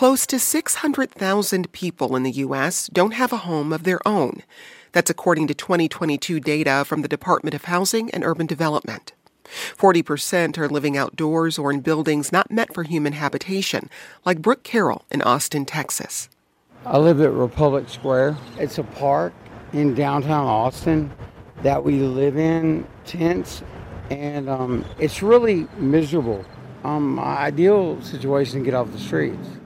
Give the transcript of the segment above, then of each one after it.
Close to 600,000 people in the U.S. don't have a home of their own. That's according to 2022 data from the Department of Housing and Urban Development. 40% are living outdoors or in buildings not meant for human habitation, like Brooke Carroll in Austin, Texas. I live at Republic Square. It's a park in downtown Austin that we live in, tents, and um, it's really miserable. Um, my ideal situation to get off the streets.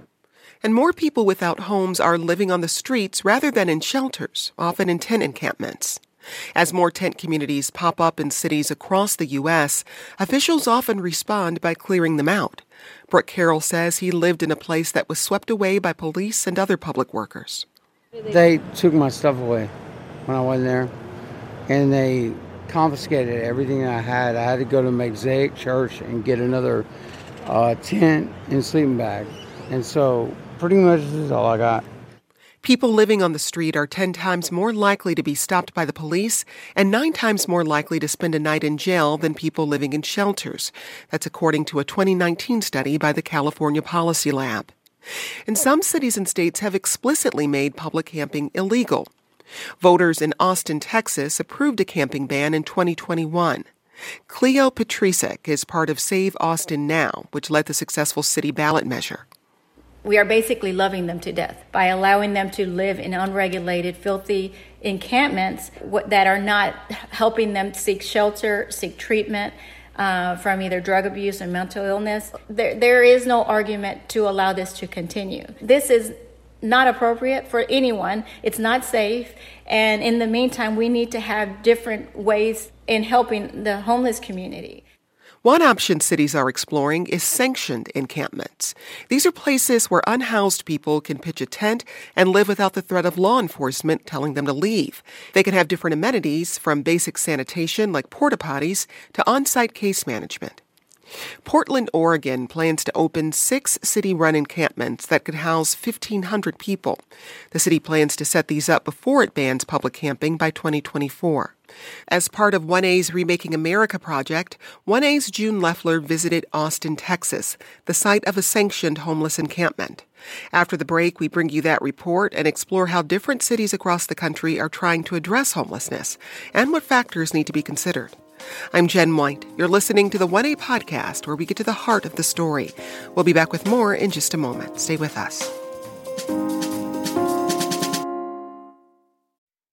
And more people without homes are living on the streets rather than in shelters, often in tent encampments. As more tent communities pop up in cities across the U.S., officials often respond by clearing them out. Brooke Carroll says he lived in a place that was swept away by police and other public workers. They took my stuff away when I went there, and they confiscated everything I had. I had to go to Mosaic Church and get another uh, tent and sleeping bag. And so pretty much is all I got. People living on the street are 10 times more likely to be stopped by the police and 9 times more likely to spend a night in jail than people living in shelters. That's according to a 2019 study by the California Policy Lab. And some cities and states have explicitly made public camping illegal. Voters in Austin, Texas approved a camping ban in 2021. Cleo Petricek is part of Save Austin Now, which led the successful city ballot measure we are basically loving them to death by allowing them to live in unregulated, filthy encampments that are not helping them seek shelter, seek treatment uh, from either drug abuse or mental illness. There, there is no argument to allow this to continue. This is not appropriate for anyone. It's not safe. And in the meantime, we need to have different ways in helping the homeless community. One option cities are exploring is sanctioned encampments. These are places where unhoused people can pitch a tent and live without the threat of law enforcement telling them to leave. They can have different amenities from basic sanitation like porta potties to on site case management. Portland, Oregon plans to open six city run encampments that could house 1,500 people. The city plans to set these up before it bans public camping by 2024. As part of 1A's Remaking America project, 1A's June Leffler visited Austin, Texas, the site of a sanctioned homeless encampment. After the break, we bring you that report and explore how different cities across the country are trying to address homelessness and what factors need to be considered. I'm Jen White. You're listening to the 1A podcast where we get to the heart of the story. We'll be back with more in just a moment. Stay with us.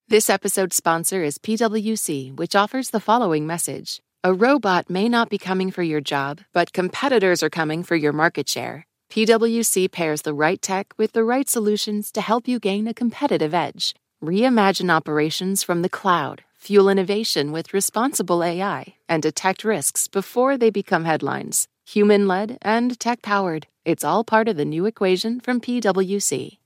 This episode's sponsor is PWC, which offers the following message A robot may not be coming for your job, but competitors are coming for your market share. PWC pairs the right tech with the right solutions to help you gain a competitive edge. Reimagine operations from the cloud, fuel innovation with responsible AI, and detect risks before they become headlines. Human led and tech powered. It's all part of the new equation from PWC.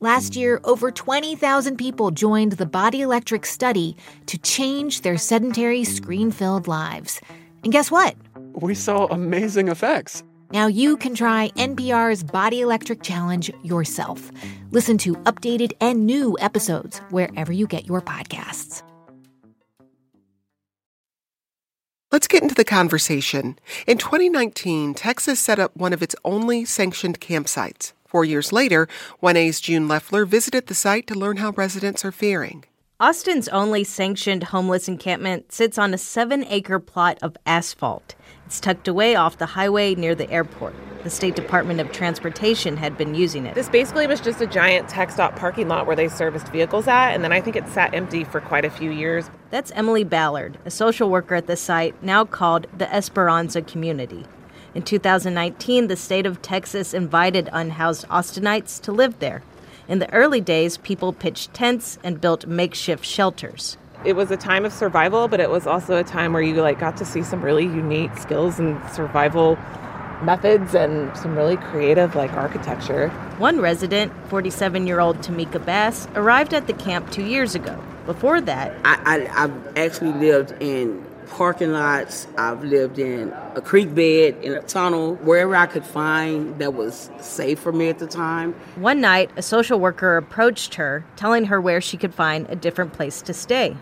Last year, over 20,000 people joined the Body Electric study to change their sedentary, screen filled lives. And guess what? We saw amazing effects. Now you can try NPR's Body Electric Challenge yourself. Listen to updated and new episodes wherever you get your podcasts. Let's get into the conversation. In 2019, Texas set up one of its only sanctioned campsites. Four years later, 1A's June Leffler visited the site to learn how residents are faring. Austin's only sanctioned homeless encampment sits on a seven acre plot of asphalt. It's tucked away off the highway near the airport. The State Department of Transportation had been using it. This basically was just a giant TxDOT parking lot where they serviced vehicles at, and then I think it sat empty for quite a few years. That's Emily Ballard, a social worker at the site, now called the Esperanza Community. In 2019, the state of Texas invited unhoused Austinites to live there. In the early days, people pitched tents and built makeshift shelters. It was a time of survival, but it was also a time where you like got to see some really unique skills and survival methods and some really creative like architecture. One resident, 47 year old Tamika Bass, arrived at the camp two years ago. Before that, I, I, I've actually lived in parking lots. I've lived in a creek bed, in a tunnel, wherever I could find that was safe for me at the time. One night, a social worker approached her, telling her where she could find a different place to stay.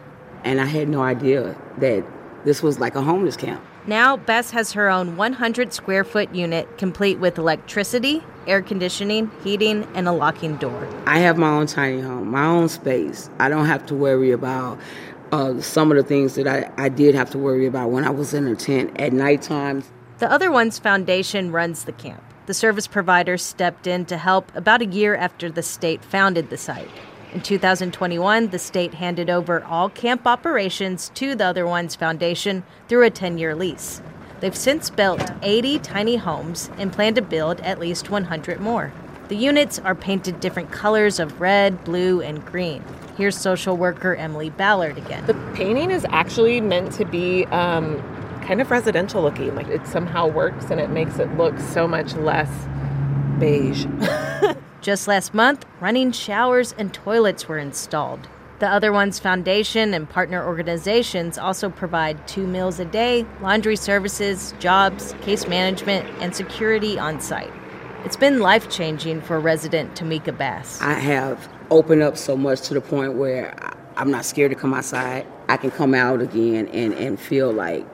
And I had no idea that this was like a homeless camp. Now, Bess has her own 100 square foot unit complete with electricity, air conditioning, heating, and a locking door. I have my own tiny home, my own space. I don't have to worry about uh, some of the things that I, I did have to worry about when I was in a tent at nighttime. The Other Ones Foundation runs the camp. The service provider stepped in to help about a year after the state founded the site. In 2021, the state handed over all camp operations to the Other Ones Foundation through a 10 year lease. They've since built 80 tiny homes and plan to build at least 100 more. The units are painted different colors of red, blue, and green. Here's social worker Emily Ballard again. The painting is actually meant to be um, kind of residential looking. Like it somehow works and it makes it look so much less beige. Just last month, running showers and toilets were installed. The Other Ones Foundation and partner organizations also provide two meals a day, laundry services, jobs, case management, and security on site. It's been life changing for resident Tamika Bass. I have opened up so much to the point where I'm not scared to come outside. I can come out again and, and feel like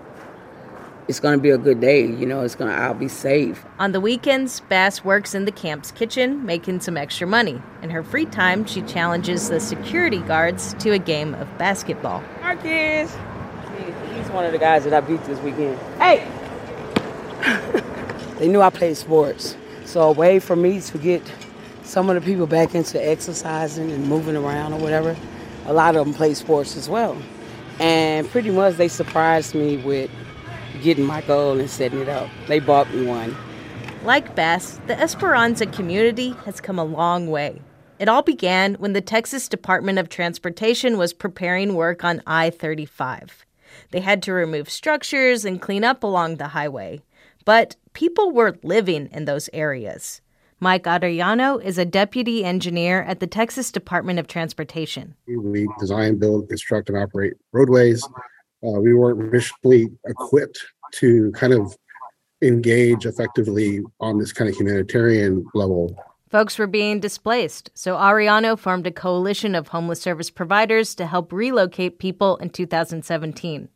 it's going to be a good day. You know, it's going to, I'll be safe. On the weekends, Bass works in the camp's kitchen, making some extra money. In her free time, she challenges the security guards to a game of basketball. Marcus! He's one of the guys that I beat this weekend. Hey! they knew I played sports. So a way for me to get some of the people back into exercising and moving around or whatever, a lot of them play sports as well. And pretty much they surprised me with getting my goal and setting it up. They bought me one. Like Bass, the Esperanza community has come a long way. It all began when the Texas Department of Transportation was preparing work on I 35. They had to remove structures and clean up along the highway. But people were living in those areas. Mike Arellano is a deputy engineer at the Texas Department of Transportation. We design, build, construct, and operate roadways. Uh, we weren't initially equipped to kind of engage effectively on this kind of humanitarian level. Folks were being displaced, so Arellano formed a coalition of homeless service providers to help relocate people in 2017.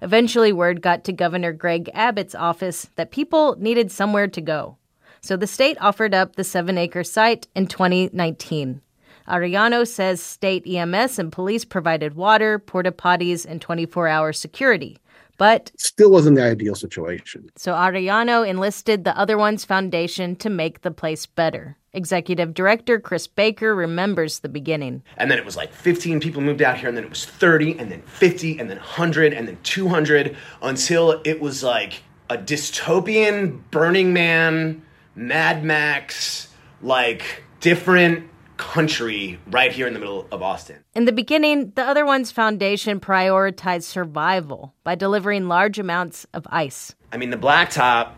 Eventually, word got to Governor Greg Abbott's office that people needed somewhere to go. So the state offered up the seven acre site in 2019. Arellano says state EMS and police provided water, porta potties, and 24 hour security. But still wasn't the ideal situation. So Arellano enlisted the Other Ones Foundation to make the place better. Executive Director Chris Baker remembers the beginning. And then it was like 15 people moved out here, and then it was 30, and then 50, and then 100, and then 200, until it was like a dystopian Burning Man, Mad Max, like different country right here in the middle of Austin. In the beginning, the Other Ones Foundation prioritized survival by delivering large amounts of ice. I mean, the blacktop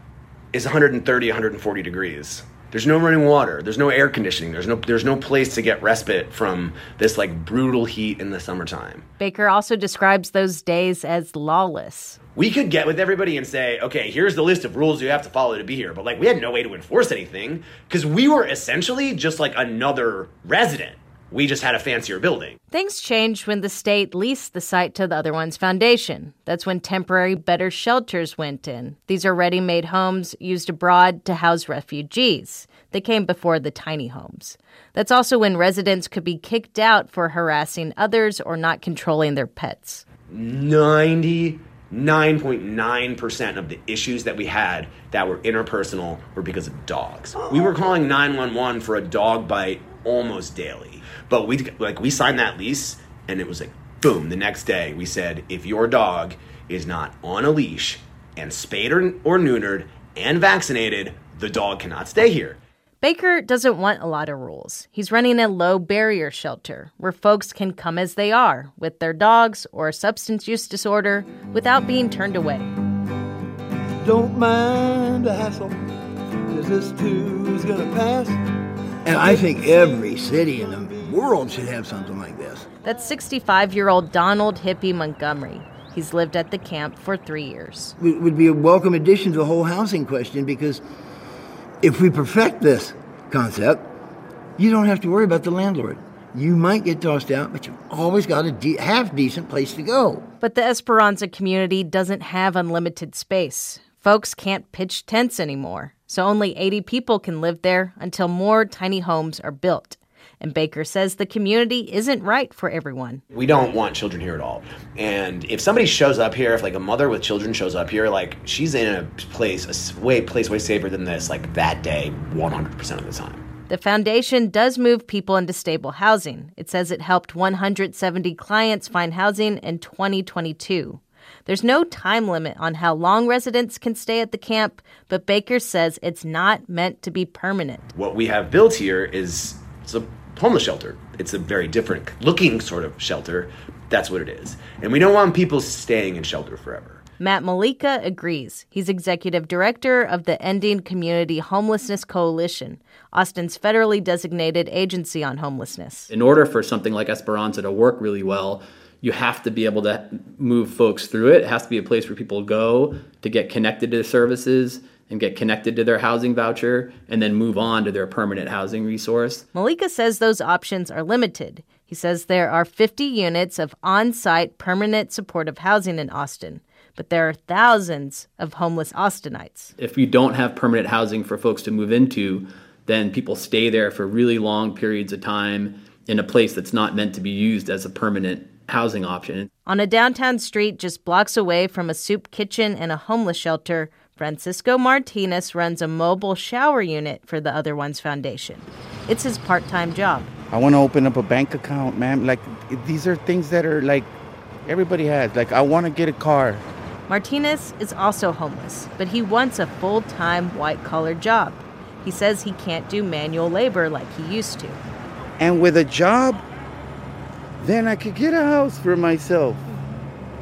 is 130, 140 degrees. There's no running water. There's no air conditioning. There's no there's no place to get respite from this like brutal heat in the summertime. Baker also describes those days as lawless. We could get with everybody and say, "Okay, here's the list of rules you have to follow to be here." But like we had no way to enforce anything cuz we were essentially just like another resident. We just had a fancier building. Things changed when the state leased the site to the Other Ones Foundation. That's when temporary better shelters went in. These are ready made homes used abroad to house refugees. They came before the tiny homes. That's also when residents could be kicked out for harassing others or not controlling their pets. 99.9% of the issues that we had that were interpersonal were because of dogs. We were calling 911 for a dog bite almost daily. But we like we signed that lease and it was like boom, the next day we said if your dog is not on a leash and spayed or, or neutered and vaccinated, the dog cannot stay here. Baker doesn't want a lot of rules. He's running a low barrier shelter where folks can come as they are with their dogs or a substance use disorder without being turned away. Don't mind the hassle Cause this too is gonna pass. And I think every city in the world should have something like this. That's 65 year old Donald Hippie Montgomery. He's lived at the camp for three years. It would be a welcome addition to the whole housing question because if we perfect this concept, you don't have to worry about the landlord. You might get tossed out, but you've always got a de- half decent place to go. But the Esperanza community doesn't have unlimited space. Folks can't pitch tents anymore, so only 80 people can live there until more tiny homes are built. And Baker says the community isn't right for everyone. We don't want children here at all. And if somebody shows up here, if like a mother with children shows up here, like she's in a place, a way place way safer than this, like that day, 100% of the time. The foundation does move people into stable housing. It says it helped 170 clients find housing in 2022. There's no time limit on how long residents can stay at the camp, but Baker says it's not meant to be permanent. What we have built here is it's a homeless shelter. It's a very different looking sort of shelter. That's what it is. And we don't want people staying in shelter forever. Matt Mollica agrees. He's executive director of the Ending Community Homelessness Coalition, Austin's federally designated agency on homelessness. In order for something like Esperanza to work really well, you have to be able to move folks through it. It has to be a place where people go to get connected to services and get connected to their housing voucher and then move on to their permanent housing resource. Mollica says those options are limited. He says there are 50 units of on site permanent supportive housing in Austin, but there are thousands of homeless Austinites. If you don't have permanent housing for folks to move into, then people stay there for really long periods of time in a place that's not meant to be used as a permanent housing option. On a downtown street just blocks away from a soup kitchen and a homeless shelter, Francisco Martinez runs a mobile shower unit for the Other Ones Foundation. It's his part time job. I want to open up a bank account, ma'am. Like, these are things that are like everybody has. Like, I want to get a car. Martinez is also homeless, but he wants a full time white collar job. He says he can't do manual labor like he used to. And with a job, then I could get a house for myself.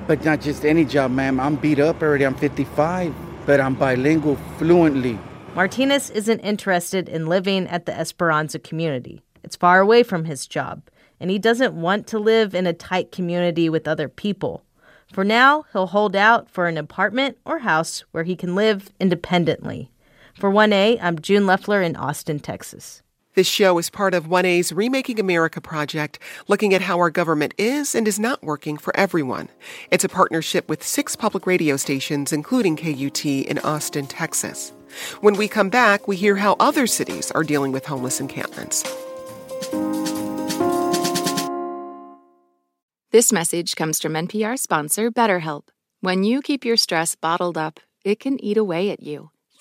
But not just any job, ma'am. I'm beat up already. I'm 55, but I'm bilingual fluently. Martinez isn't interested in living at the Esperanza community. It's far away from his job, and he doesn't want to live in a tight community with other people. For now, he'll hold out for an apartment or house where he can live independently. For 1A, I'm June Leffler in Austin, Texas. This show is part of 1A's Remaking America project, looking at how our government is and is not working for everyone. It's a partnership with six public radio stations, including KUT in Austin, Texas. When we come back, we hear how other cities are dealing with homeless encampments. This message comes from NPR sponsor BetterHelp. When you keep your stress bottled up, it can eat away at you.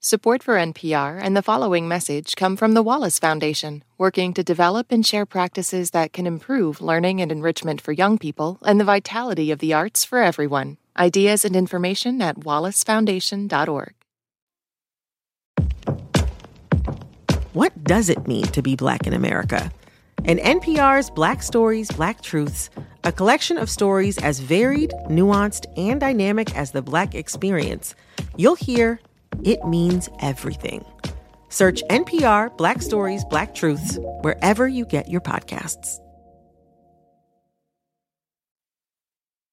Support for NPR and the following message come from the Wallace Foundation, working to develop and share practices that can improve learning and enrichment for young people and the vitality of the arts for everyone. Ideas and information at wallacefoundation.org. What does it mean to be Black in America? In NPR's Black Stories, Black Truths, a collection of stories as varied, nuanced, and dynamic as the Black experience, you'll hear it means everything. Search NPR Black Stories, Black Truths wherever you get your podcasts.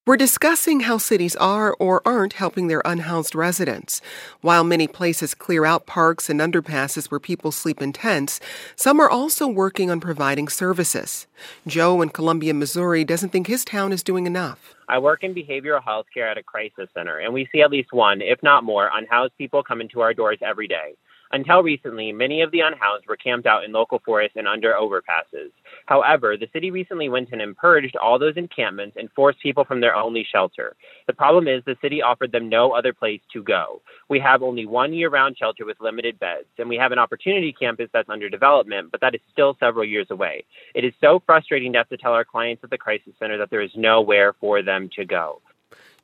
We're discussing how cities are or aren't helping their unhoused residents. While many places clear out parks and underpasses where people sleep in tents, some are also working on providing services. Joe in Columbia, Missouri doesn't think his town is doing enough. I work in behavioral health care at a crisis center, and we see at least one, if not more, unhoused people come into our doors every day. Until recently, many of the unhoused were camped out in local forests and under overpasses. However, the city recently went in and purged all those encampments and forced people from their only shelter. The problem is the city offered them no other place to go. We have only one year round shelter with limited beds, and we have an opportunity campus that's under development, but that is still several years away. It is so frustrating to have to tell our clients at the crisis center that there is nowhere for them to go.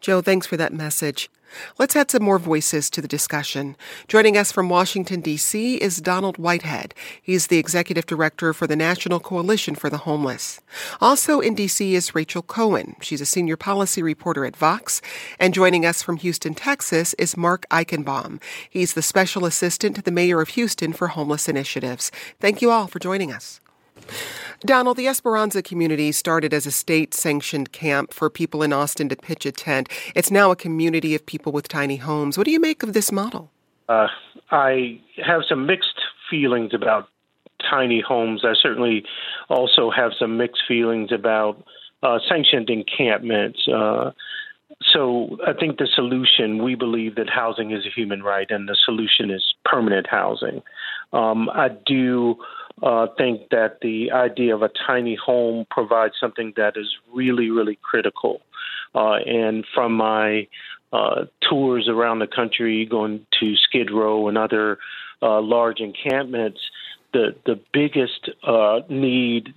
Joe, thanks for that message. Let's add some more voices to the discussion. Joining us from Washington, D.C. is Donald Whitehead. He's the executive director for the National Coalition for the Homeless. Also in D.C. is Rachel Cohen. She's a senior policy reporter at Vox. And joining us from Houston, Texas is Mark Eichenbaum. He's the special assistant to the mayor of Houston for homeless initiatives. Thank you all for joining us. Donald, the Esperanza community started as a state sanctioned camp for people in Austin to pitch a tent. It's now a community of people with tiny homes. What do you make of this model? Uh, I have some mixed feelings about tiny homes. I certainly also have some mixed feelings about uh, sanctioned encampments. Uh, so I think the solution, we believe that housing is a human right, and the solution is permanent housing. Um, I do uh, think that the idea of a tiny home provides something that is really, really critical. Uh, and from my uh, tours around the country, going to Skid Row and other uh, large encampments, the the biggest uh, need,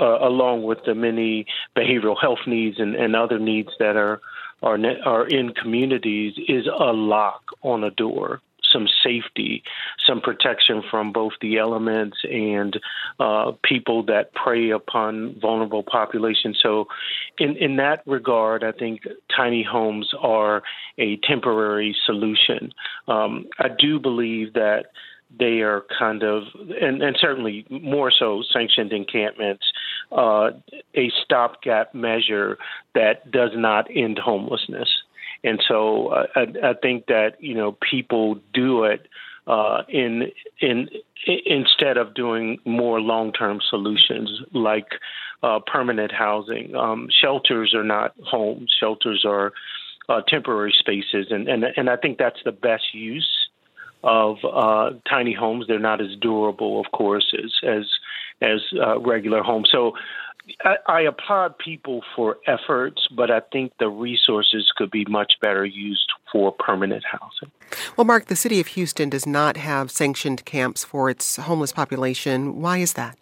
uh, along with the many behavioral health needs and, and other needs that are are are in communities, is a lock on a door some safety, some protection from both the elements and uh, people that prey upon vulnerable populations. So, in, in that regard, I think tiny homes are a temporary solution. Um, I do believe that they are kind of, and, and certainly more so, sanctioned encampments, uh, a stopgap measure that does not end homelessness. And so uh, I, I think that you know people do it uh, in in instead of doing more long term solutions like uh, permanent housing. Um, shelters are not homes. Shelters are uh, temporary spaces, and, and and I think that's the best use of uh, tiny homes. They're not as durable, of course, as as as uh, regular homes. So I, I applaud people for efforts, but I think the resources could be much better used for permanent housing. Well, Mark, the city of Houston does not have sanctioned camps for its homeless population. Why is that?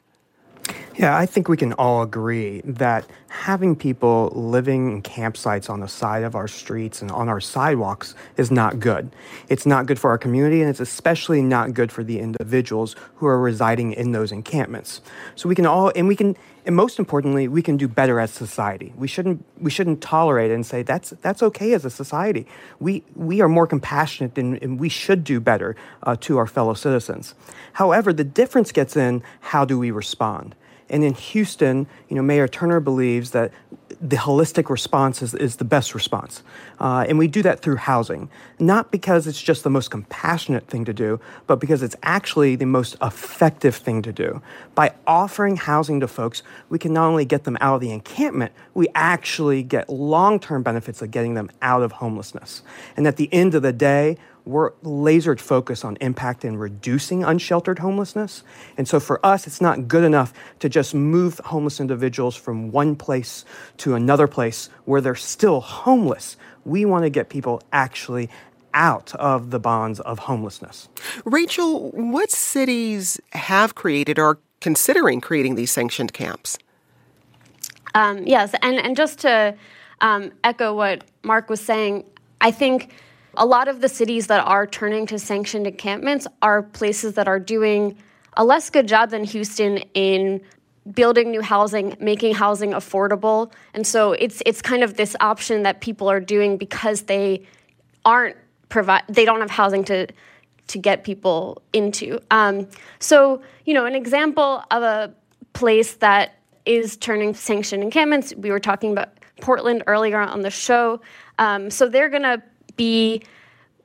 Yeah, I think we can all agree that having people living in campsites on the side of our streets and on our sidewalks is not good. It's not good for our community, and it's especially not good for the individuals who are residing in those encampments. So we can all, and we can, and most importantly, we can do better as society. We shouldn't, we shouldn't tolerate it and say that's that's okay as a society. We we are more compassionate, and, and we should do better uh, to our fellow citizens. However, the difference gets in how do we respond. And in Houston, you know, Mayor Turner believes that the holistic response is, is the best response. Uh, and we do that through housing, not because it's just the most compassionate thing to do, but because it's actually the most effective thing to do. By offering housing to folks, we can not only get them out of the encampment, we actually get long term benefits of getting them out of homelessness. And at the end of the day, we're lasered focused on impact and reducing unsheltered homelessness. And so for us, it's not good enough to just move homeless individuals from one place to another place where they're still homeless. We want to get people actually out of the bonds of homelessness. Rachel, what cities have created or considering creating these sanctioned camps? Um, yes, and, and just to um, echo what Mark was saying, I think a lot of the cities that are turning to sanctioned encampments are places that are doing a less good job than Houston in building new housing, making housing affordable. And so it's it's kind of this option that people are doing because they aren't provide they don't have housing to to get people into. Um, so you know, an example of a place that is turning sanctioned encampments. We were talking about Portland earlier on the show. Um, so they're going to be,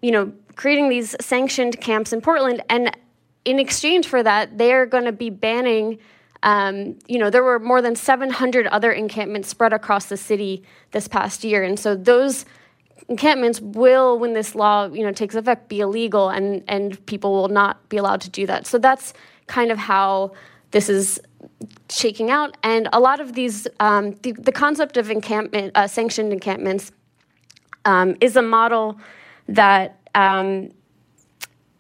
you know, creating these sanctioned camps in Portland, and in exchange for that, they're going to be banning. Um, you know, there were more than 700 other encampments spread across the city this past year, and so those encampments will, when this law you know takes effect, be illegal, and and people will not be allowed to do that. So that's kind of how this is shaking out, and a lot of these um, the, the concept of encampment uh, sanctioned encampments um, is a model that, um,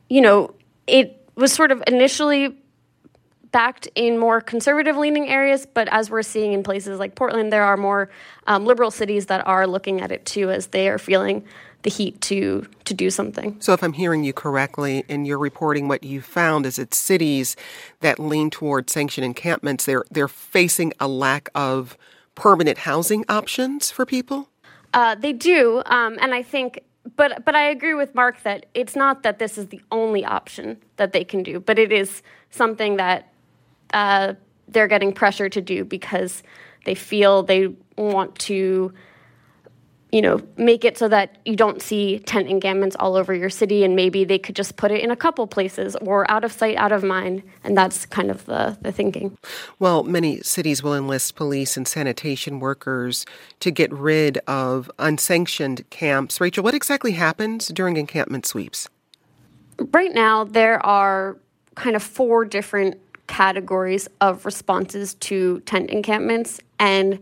you know, it was sort of initially backed in more conservative leaning areas, but as we're seeing in places like Portland, there are more um, liberal cities that are looking at it too as they are feeling the heat to to do something. So if I'm hearing you correctly in your reporting what you found is it's cities that lean toward sanctioned encampments they're they're facing a lack of permanent housing options for people? Uh, they do, um, and I think but but I agree with Mark that it's not that this is the only option that they can do, but it is something that uh, they're getting pressure to do because they feel they want to you know, make it so that you don't see tent encampments all over your city, and maybe they could just put it in a couple places or out of sight, out of mind. And that's kind of the, the thinking. Well, many cities will enlist police and sanitation workers to get rid of unsanctioned camps. Rachel, what exactly happens during encampment sweeps? Right now, there are kind of four different categories of responses to tent encampments. And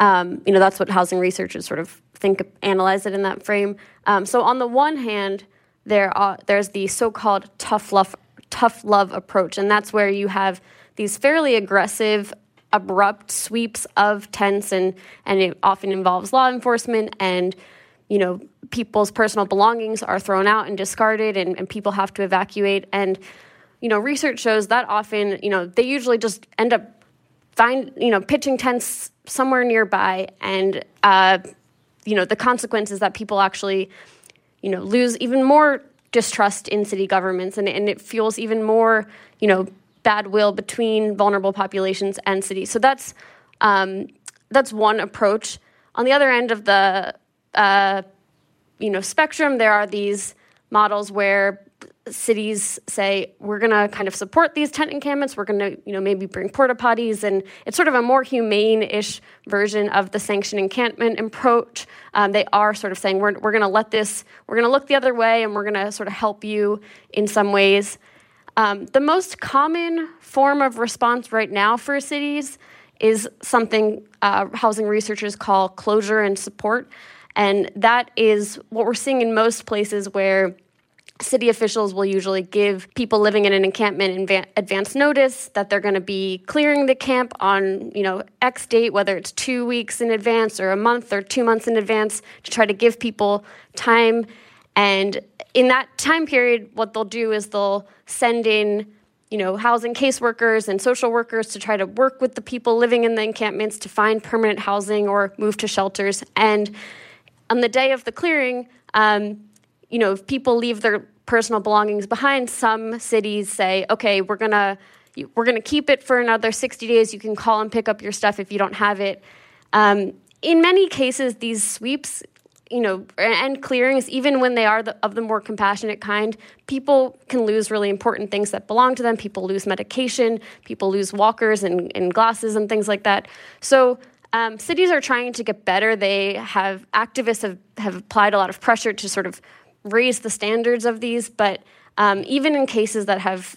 um, you know that's what housing research is sort of think analyze it in that frame. Um, so on the one hand, there are there's the so-called tough love tough love approach, and that's where you have these fairly aggressive, abrupt sweeps of tents, and and it often involves law enforcement and you know people's personal belongings are thrown out and discarded, and, and people have to evacuate. And you know research shows that often you know they usually just end up find you know pitching tents somewhere nearby and uh, you know the consequences that people actually you know lose even more distrust in city governments and, and it fuels even more you know bad will between vulnerable populations and cities. So that's um, that's one approach. On the other end of the uh, you know spectrum there are these models where cities say we're going to kind of support these tent encampments. We're going to you know maybe bring porta potties. And it's sort of a more humane-ish version of the sanctioned encampment approach. Um, they are sort of saying we're, we're going to let this we're going to look the other way and we're going to sort of help you in some ways. Um, the most common form of response right now for cities is something uh, housing researchers call closure and support. And that is what we're seeing in most places where city officials will usually give people living in an encampment in advance notice that they're going to be clearing the camp on you know x date whether it's two weeks in advance or a month or two months in advance to try to give people time. And in that time period what they'll do is they'll send in you know housing caseworkers and social workers to try to work with the people living in the encampments to find permanent housing or move to shelters. And on the day of the clearing um, you know, if people leave their personal belongings behind, some cities say, okay, we're gonna we're gonna keep it for another 60 days. You can call and pick up your stuff if you don't have it. Um, in many cases, these sweeps, you know, and clearings, even when they are the, of the more compassionate kind, people can lose really important things that belong to them. People lose medication. People lose walkers and, and glasses and things like that. So. Um, cities are trying to get better. They have activists have, have applied a lot of pressure to sort of raise the standards of these, but um, even in cases that have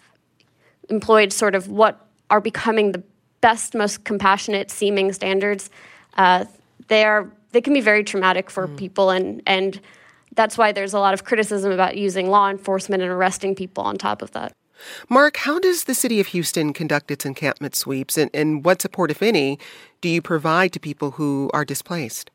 employed sort of what are becoming the best, most compassionate seeming standards, uh, they are they can be very traumatic for mm. people, and and that's why there's a lot of criticism about using law enforcement and arresting people on top of that. Mark, how does the city of Houston conduct its encampment sweeps, and, and what support, if any, do you provide to people who are displaced?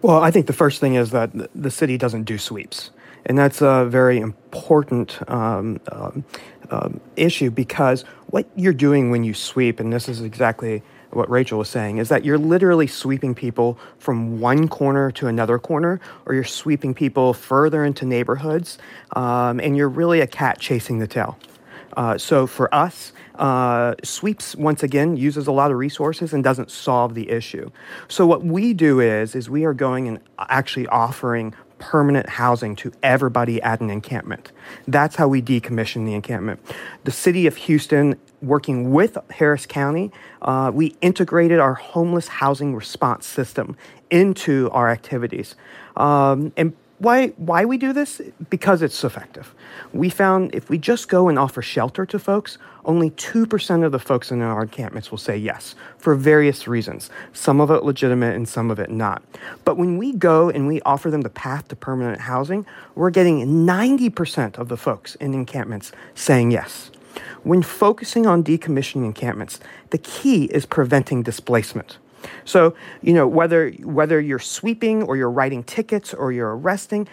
Well, I think the first thing is that the city doesn't do sweeps. And that's a very important um, um, um, issue because what you're doing when you sweep, and this is exactly what Rachel was saying, is that you're literally sweeping people from one corner to another corner, or you're sweeping people further into neighborhoods, um, and you're really a cat chasing the tail. Uh, so for us, uh, sweeps once again uses a lot of resources and doesn't solve the issue. So what we do is is we are going and actually offering permanent housing to everybody at an encampment. That's how we decommission the encampment. The city of Houston, working with Harris County, uh, we integrated our homeless housing response system into our activities. Um, and why why we do this? Because it's effective. We found if we just go and offer shelter to folks, only 2% of the folks in our encampments will say yes for various reasons. Some of it legitimate and some of it not. But when we go and we offer them the path to permanent housing, we're getting 90% of the folks in encampments saying yes. When focusing on decommissioning encampments, the key is preventing displacement. So, you know, whether whether you're sweeping or you're writing tickets or you're arresting,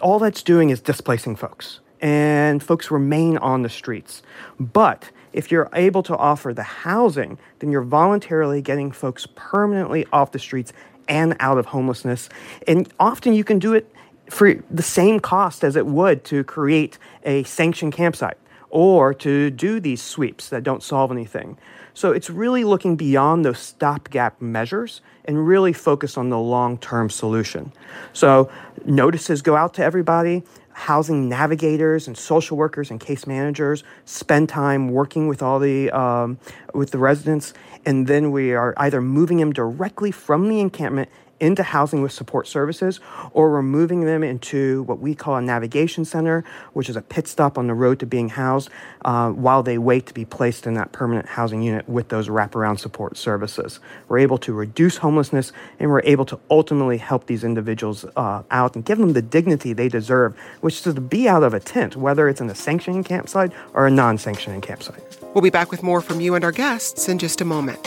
all that's doing is displacing folks. And folks remain on the streets. But if you're able to offer the housing, then you're voluntarily getting folks permanently off the streets and out of homelessness. And often you can do it for the same cost as it would to create a sanctioned campsite or to do these sweeps that don't solve anything. So it's really looking beyond those stopgap measures and really focus on the long term solution. So notices go out to everybody. Housing navigators and social workers and case managers spend time working with all the um, with the residents, and then we are either moving them directly from the encampment into housing with support services, or we're moving them into what we call a navigation center, which is a pit stop on the road to being housed uh, while they wait to be placed in that permanent housing unit with those wraparound support services. We're able to reduce homelessness and we're able to ultimately help these individuals uh, out and give them the dignity they deserve, which is to be out of a tent, whether it's in a sanctioning campsite or a non sanctioning campsite. We'll be back with more from you and our guests in just a moment.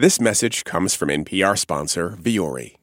This message comes from NPR sponsor Vuori.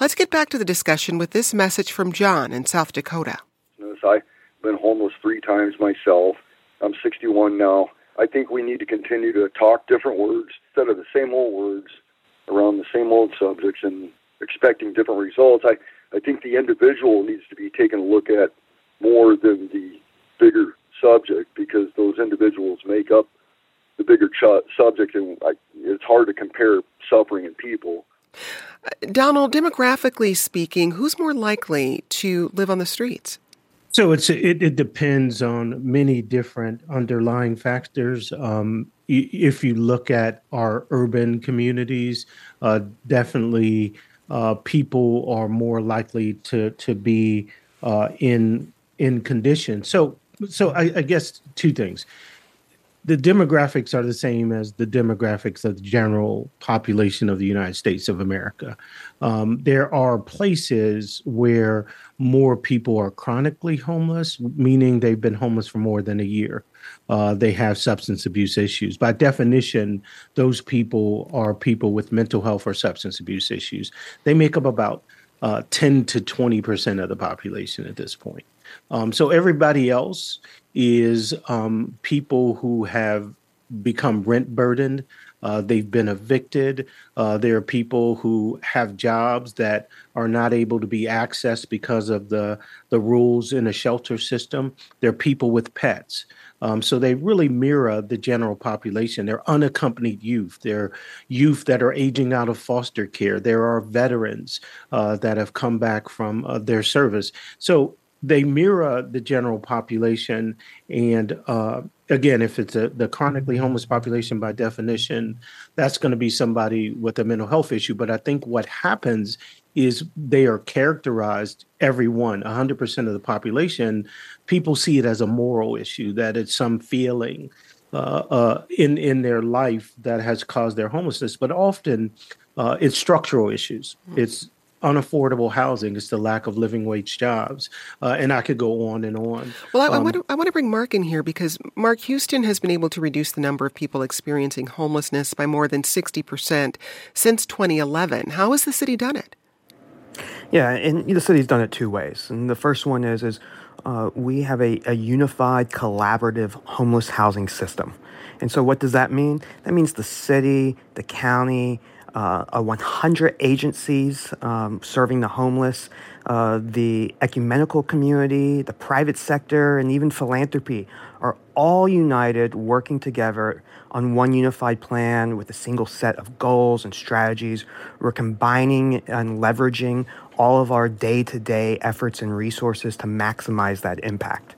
Let's get back to the discussion with this message from John in South Dakota. I've been homeless three times myself. I'm 61 now. I think we need to continue to talk different words instead of the same old words around the same old subjects and expecting different results. I, I think the individual needs to be taken a look at more than the bigger subject because those individuals make up the bigger ch- subject, and I, it's hard to compare suffering in people. Donald, demographically speaking, who's more likely to live on the streets? So it's it, it depends on many different underlying factors. Um, if you look at our urban communities, uh, definitely uh, people are more likely to to be uh, in in condition. So so I, I guess two things the demographics are the same as the demographics of the general population of the United States of America. Um, there are places where more people are chronically homeless, meaning they've been homeless for more than a year. Uh, they have substance abuse issues. By definition, those people are people with mental health or substance abuse issues. They make up about uh, 10 to 20% of the population at this point. Um, so everybody else is um, people who have become rent burdened. Uh, they've been evicted. Uh, there are people who have jobs that are not able to be accessed because of the, the rules in a shelter system. There are people with pets. Um, so they really mirror the general population. They're unaccompanied youth. They're youth that are aging out of foster care. There are veterans uh, that have come back from uh, their service. So they mirror the general population. And uh, again, if it's a, the chronically homeless population by definition, that's going to be somebody with a mental health issue. But I think what happens is they are characterized, everyone, 100% of the population, people see it as a moral issue, that it's some feeling. Uh, uh, in in their life that has caused their homelessness, but often uh, it's structural issues. It's unaffordable housing. It's the lack of living wage jobs, uh, and I could go on and on. Well, I, um, I, want to I want to bring Mark in here because Mark Houston has been able to reduce the number of people experiencing homelessness by more than sixty percent since 2011. How has the city done it? Yeah, and the city's done it two ways. And the first one is is uh, we have a, a unified, collaborative homeless housing system. And so, what does that mean? That means the city, the county, uh, 100 agencies um, serving the homeless, uh, the ecumenical community, the private sector, and even philanthropy are all united working together on one unified plan with a single set of goals and strategies. We're combining and leveraging all of our day to day efforts and resources to maximize that impact.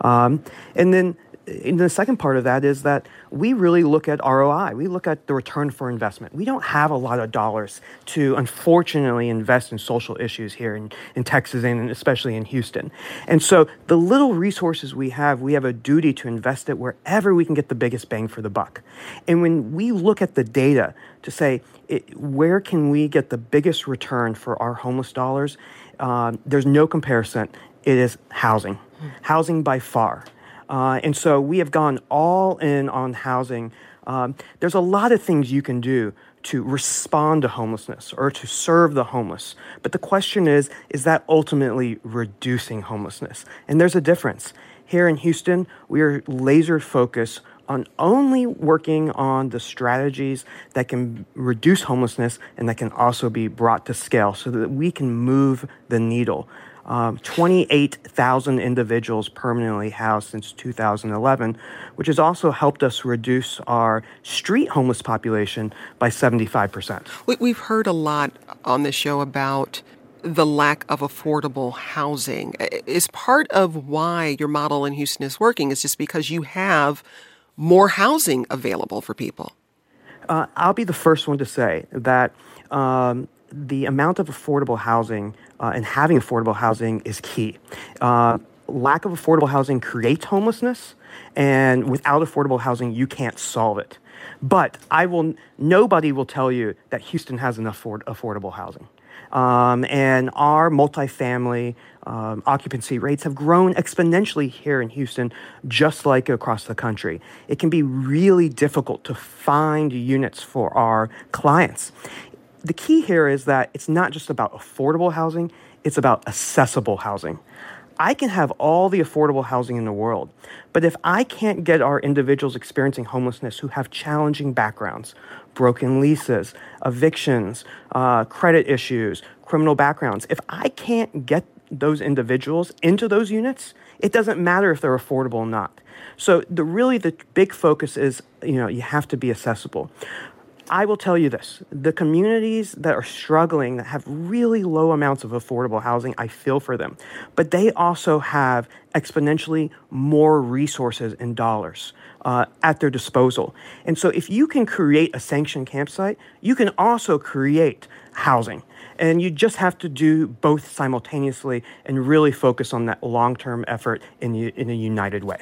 Um, and then and the second part of that is that we really look at ROI. We look at the return for investment. We don't have a lot of dollars to, unfortunately, invest in social issues here in, in Texas and especially in Houston. And so the little resources we have, we have a duty to invest it wherever we can get the biggest bang for the buck. And when we look at the data to say, it, where can we get the biggest return for our homeless dollars, uh, there's no comparison. It is housing. Mm. Housing by far. Uh, and so we have gone all in on housing. Um, there's a lot of things you can do to respond to homelessness or to serve the homeless. But the question is is that ultimately reducing homelessness? And there's a difference. Here in Houston, we are laser focused on only working on the strategies that can reduce homelessness and that can also be brought to scale so that we can move the needle um, 28,000 individuals permanently housed since 2011, which has also helped us reduce our street homeless population by 75%. We've heard a lot on this show about the lack of affordable housing. Is part of why your model in Houston is working is just because you have more housing available for people? Uh, I'll be the first one to say that um, the amount of affordable housing uh, and having affordable housing is key. Uh, lack of affordable housing creates homelessness, and without affordable housing, you can't solve it. But I will. Nobody will tell you that Houston has enough afford, affordable housing. Um, and our multifamily um, occupancy rates have grown exponentially here in Houston, just like across the country. It can be really difficult to find units for our clients the key here is that it's not just about affordable housing, it's about accessible housing. I can have all the affordable housing in the world, but if I can't get our individuals experiencing homelessness who have challenging backgrounds, broken leases, evictions, uh, credit issues, criminal backgrounds, if I can't get those individuals into those units, it doesn't matter if they're affordable or not. So the really the big focus is you know you have to be accessible. I will tell you this the communities that are struggling, that have really low amounts of affordable housing, I feel for them. But they also have exponentially more resources and dollars uh, at their disposal. And so if you can create a sanctioned campsite, you can also create housing. And you just have to do both simultaneously and really focus on that long term effort in, in a united way.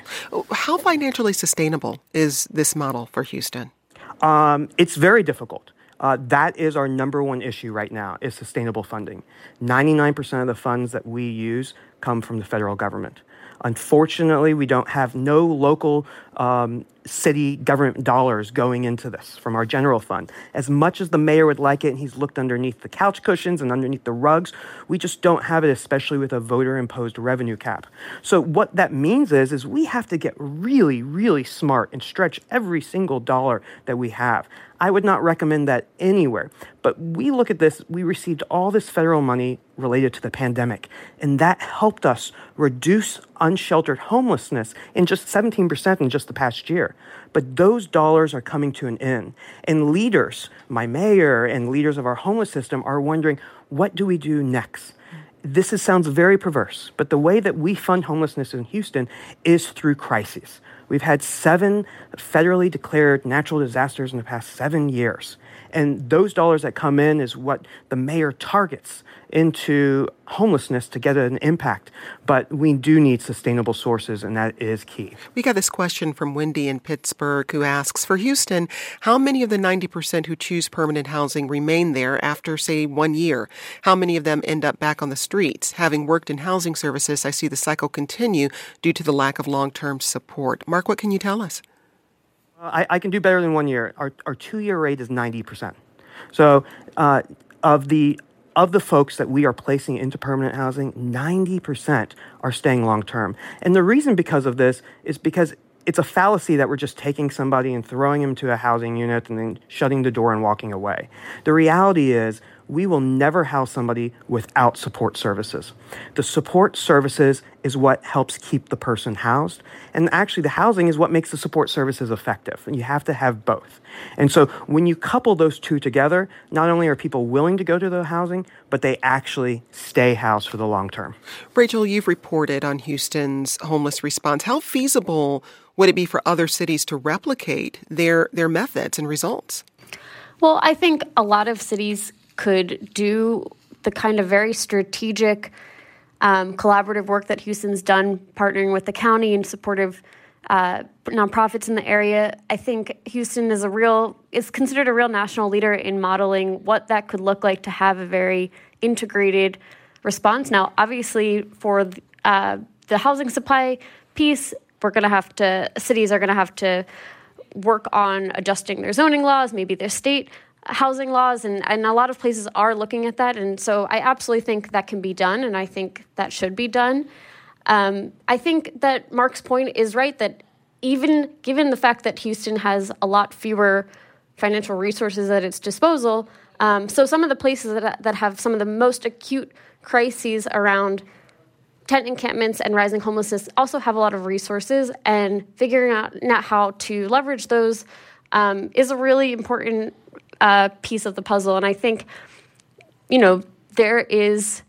How financially sustainable is this model for Houston? Um, it's very difficult. Uh, that is our number one issue right now is sustainable funding. 99% of the funds that we use come from the federal government. Unfortunately, we don't have no local um, city government dollars going into this from our general fund. As much as the mayor would like it, and he's looked underneath the couch cushions and underneath the rugs, we just don't have it, especially with a voter imposed revenue cap. So what that means is, is we have to get really, really smart and stretch every single dollar that we have. I would not recommend that anywhere. But we look at this, we received all this federal money related to the pandemic, and that helped us reduce unsheltered homelessness in just 17% in just the past year. But those dollars are coming to an end. And leaders, my mayor and leaders of our homeless system, are wondering what do we do next? This is, sounds very perverse, but the way that we fund homelessness in Houston is through crises. We've had seven federally declared natural disasters in the past seven years. And those dollars that come in is what the mayor targets into homelessness to get an impact. But we do need sustainable sources, and that is key. We got this question from Wendy in Pittsburgh who asks For Houston, how many of the 90% who choose permanent housing remain there after, say, one year? How many of them end up back on the streets? Having worked in housing services, I see the cycle continue due to the lack of long term support. Mark, what can you tell us? I, I, can do better than one year. Our, our two year rate is 90%. So, uh, of the of the folks that we are placing into permanent housing, 90% are staying long term. And the reason because of this is because it's a fallacy that we're just taking somebody and throwing them to a housing unit and then shutting the door and walking away. The reality is we will never house somebody without support services. The support services is what helps keep the person housed. And actually, the housing is what makes the support services effective. And you have to have both. And so, when you couple those two together, not only are people willing to go to the housing, but they actually stay housed for the long term. Rachel, you've reported on Houston's homeless response. How feasible would it be for other cities to replicate their, their methods and results? Well, I think a lot of cities could do the kind of very strategic, um, collaborative work that Houston's done, partnering with the county and supportive uh, nonprofits in the area. I think Houston is a real is considered a real national leader in modeling what that could look like to have a very integrated response. Now, obviously, for uh, the housing supply piece, we're going to have to cities are going to have to work on adjusting their zoning laws, maybe their state housing laws, and, and a lot of places are looking at that. And so I absolutely think that can be done, and I think that should be done. Um, I think that Mark's point is right that even given the fact that Houston has a lot fewer financial resources at its disposal, um, so some of the places that, that have some of the most acute crises around tent encampments and rising homelessness also have a lot of resources, and figuring out, how to leverage those um, is a really important uh, piece of the puzzle. And I think, you know, there is,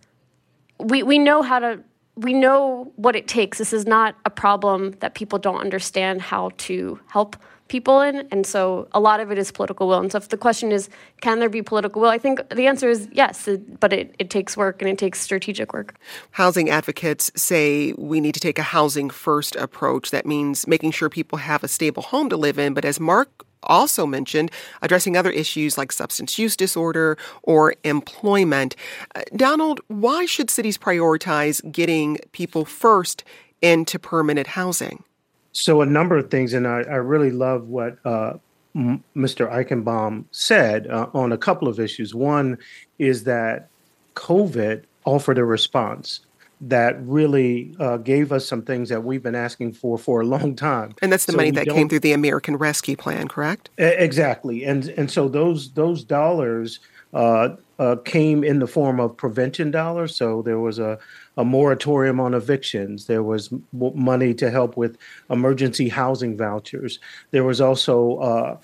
we, we know how to, we know what it takes. This is not a problem that people don't understand how to help people in. And so a lot of it is political will. And so if the question is, can there be political will? I think the answer is yes, but it, it takes work and it takes strategic work. Housing advocates say we need to take a housing first approach. That means making sure people have a stable home to live in. But as Mark also mentioned addressing other issues like substance use disorder or employment. Uh, Donald, why should cities prioritize getting people first into permanent housing? So, a number of things, and I, I really love what uh, Mr. Eichenbaum said uh, on a couple of issues. One is that COVID offered a response that really uh, gave us some things that we've been asking for for a long time. And that's the so money that came through the American Rescue Plan, correct? Exactly, and and so those those dollars uh, uh, came in the form of prevention dollars. So there was a a moratorium on evictions. There was money to help with emergency housing vouchers. There was also uh,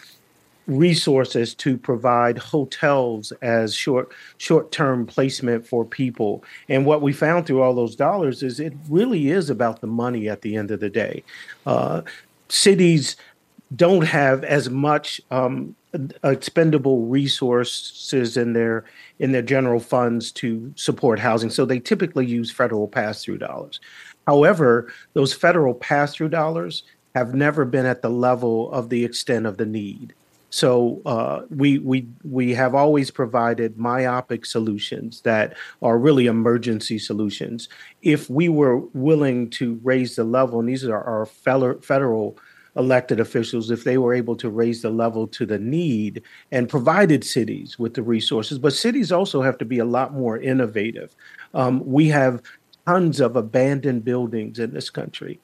resources to provide hotels as short short term placement for people. And what we found through all those dollars is it really is about the money at the end of the day. Uh, cities don't have as much um, expendable resources in their in their general funds to support housing, so they typically use federal pass through dollars. However, those federal pass through dollars have never been at the level of the extent of the need. So uh, we we we have always provided myopic solutions that are really emergency solutions. If we were willing to raise the level, and these are our federal elected officials, if they were able to raise the level to the need and provided cities with the resources, but cities also have to be a lot more innovative. Um, we have tons of abandoned buildings in this country.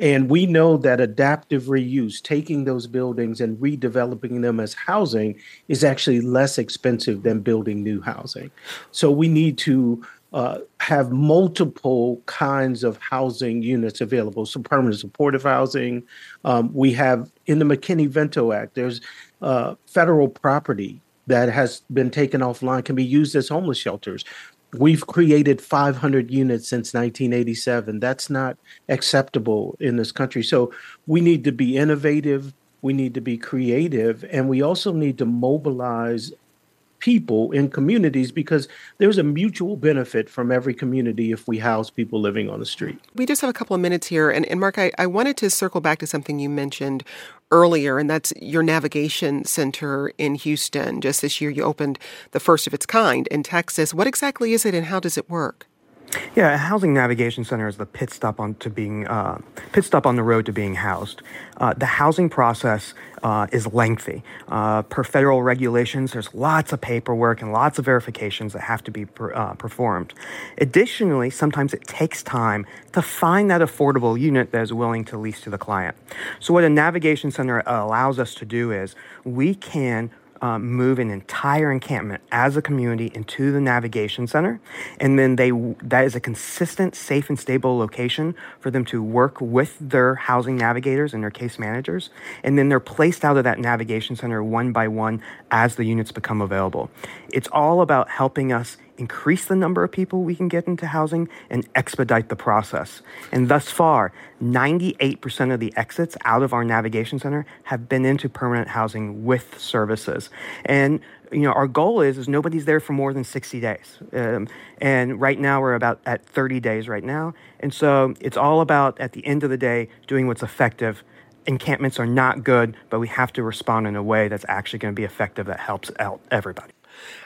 And we know that adaptive reuse, taking those buildings and redeveloping them as housing, is actually less expensive than building new housing. So we need to uh, have multiple kinds of housing units available. So permanent supportive housing. Um, we have in the McKinney-Vento Act. There's uh, federal property that has been taken offline can be used as homeless shelters. We've created 500 units since 1987. That's not acceptable in this country. So we need to be innovative, we need to be creative, and we also need to mobilize people in communities because there's a mutual benefit from every community if we house people living on the street. We just have a couple of minutes here. And, and Mark, I, I wanted to circle back to something you mentioned earlier, and that's your navigation center in Houston. Just this year, you opened the first of its kind in Texas. What exactly is it and how does it work? Yeah, a housing navigation center is the pit stop on to being uh, pit stop on the road to being housed. Uh, the housing process uh, is lengthy. Uh, per federal regulations, there's lots of paperwork and lots of verifications that have to be per, uh, performed. Additionally, sometimes it takes time to find that affordable unit that is willing to lease to the client. So, what a navigation center allows us to do is we can um, move an entire encampment as a community into the navigation center, and then they that is a consistent, safe, and stable location for them to work with their housing navigators and their case managers, and then they're placed out of that navigation center one by one as the units become available. It's all about helping us increase the number of people we can get into housing and expedite the process. And thus far, 98% of the exits out of our navigation center have been into permanent housing with services. And you know, our goal is is nobody's there for more than 60 days. Um, and right now we're about at 30 days right now. And so it's all about at the end of the day doing what's effective encampments are not good, but we have to respond in a way that's actually going to be effective that helps out everybody.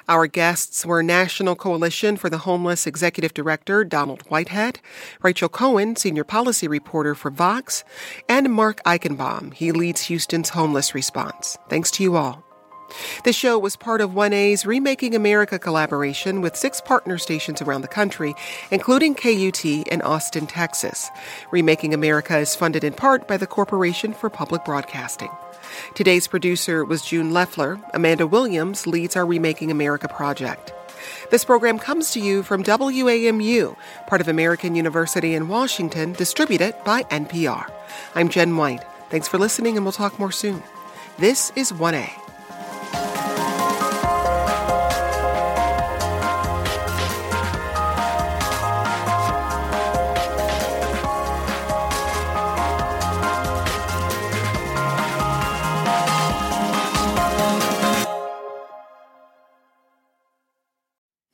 Our guests were National Coalition for the Homeless Executive Director Donald Whitehead, Rachel Cohen, Senior Policy Reporter for Vox, and Mark Eichenbaum. He leads Houston's homeless response. Thanks to you all. The show was part of 1A's Remaking America collaboration with six partner stations around the country, including KUT in Austin, Texas. Remaking America is funded in part by the Corporation for Public Broadcasting. Today's producer was June Leffler. Amanda Williams leads our Remaking America project. This program comes to you from WAMU, part of American University in Washington, distributed by NPR. I'm Jen White. Thanks for listening, and we'll talk more soon. This is 1A.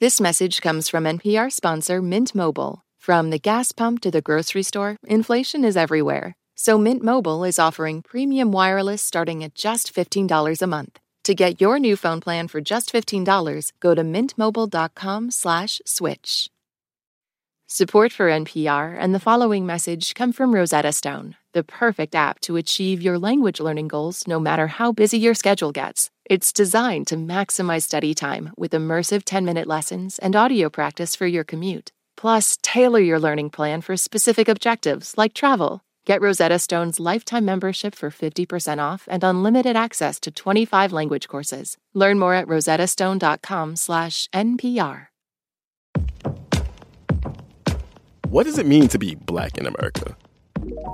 This message comes from NPR sponsor Mint Mobile. From the gas pump to the grocery store, inflation is everywhere. So Mint Mobile is offering premium wireless starting at just $15 a month. To get your new phone plan for just $15, go to mintmobile.com/switch. Support for NPR and the following message come from Rosetta Stone, the perfect app to achieve your language learning goals no matter how busy your schedule gets. It's designed to maximize study time with immersive 10 minute lessons and audio practice for your commute. Plus, tailor your learning plan for specific objectives like travel. Get Rosetta Stone's lifetime membership for 50% off and unlimited access to 25 language courses. Learn more at rosettastone.com/npr. What does it mean to be black in America?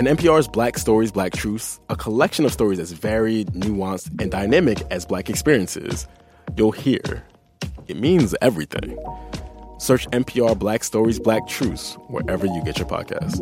In NPR's Black Stories, Black Truths, a collection of stories as varied, nuanced, and dynamic as black experiences, you'll hear it means everything. Search NPR Black Stories, Black Truths wherever you get your podcasts.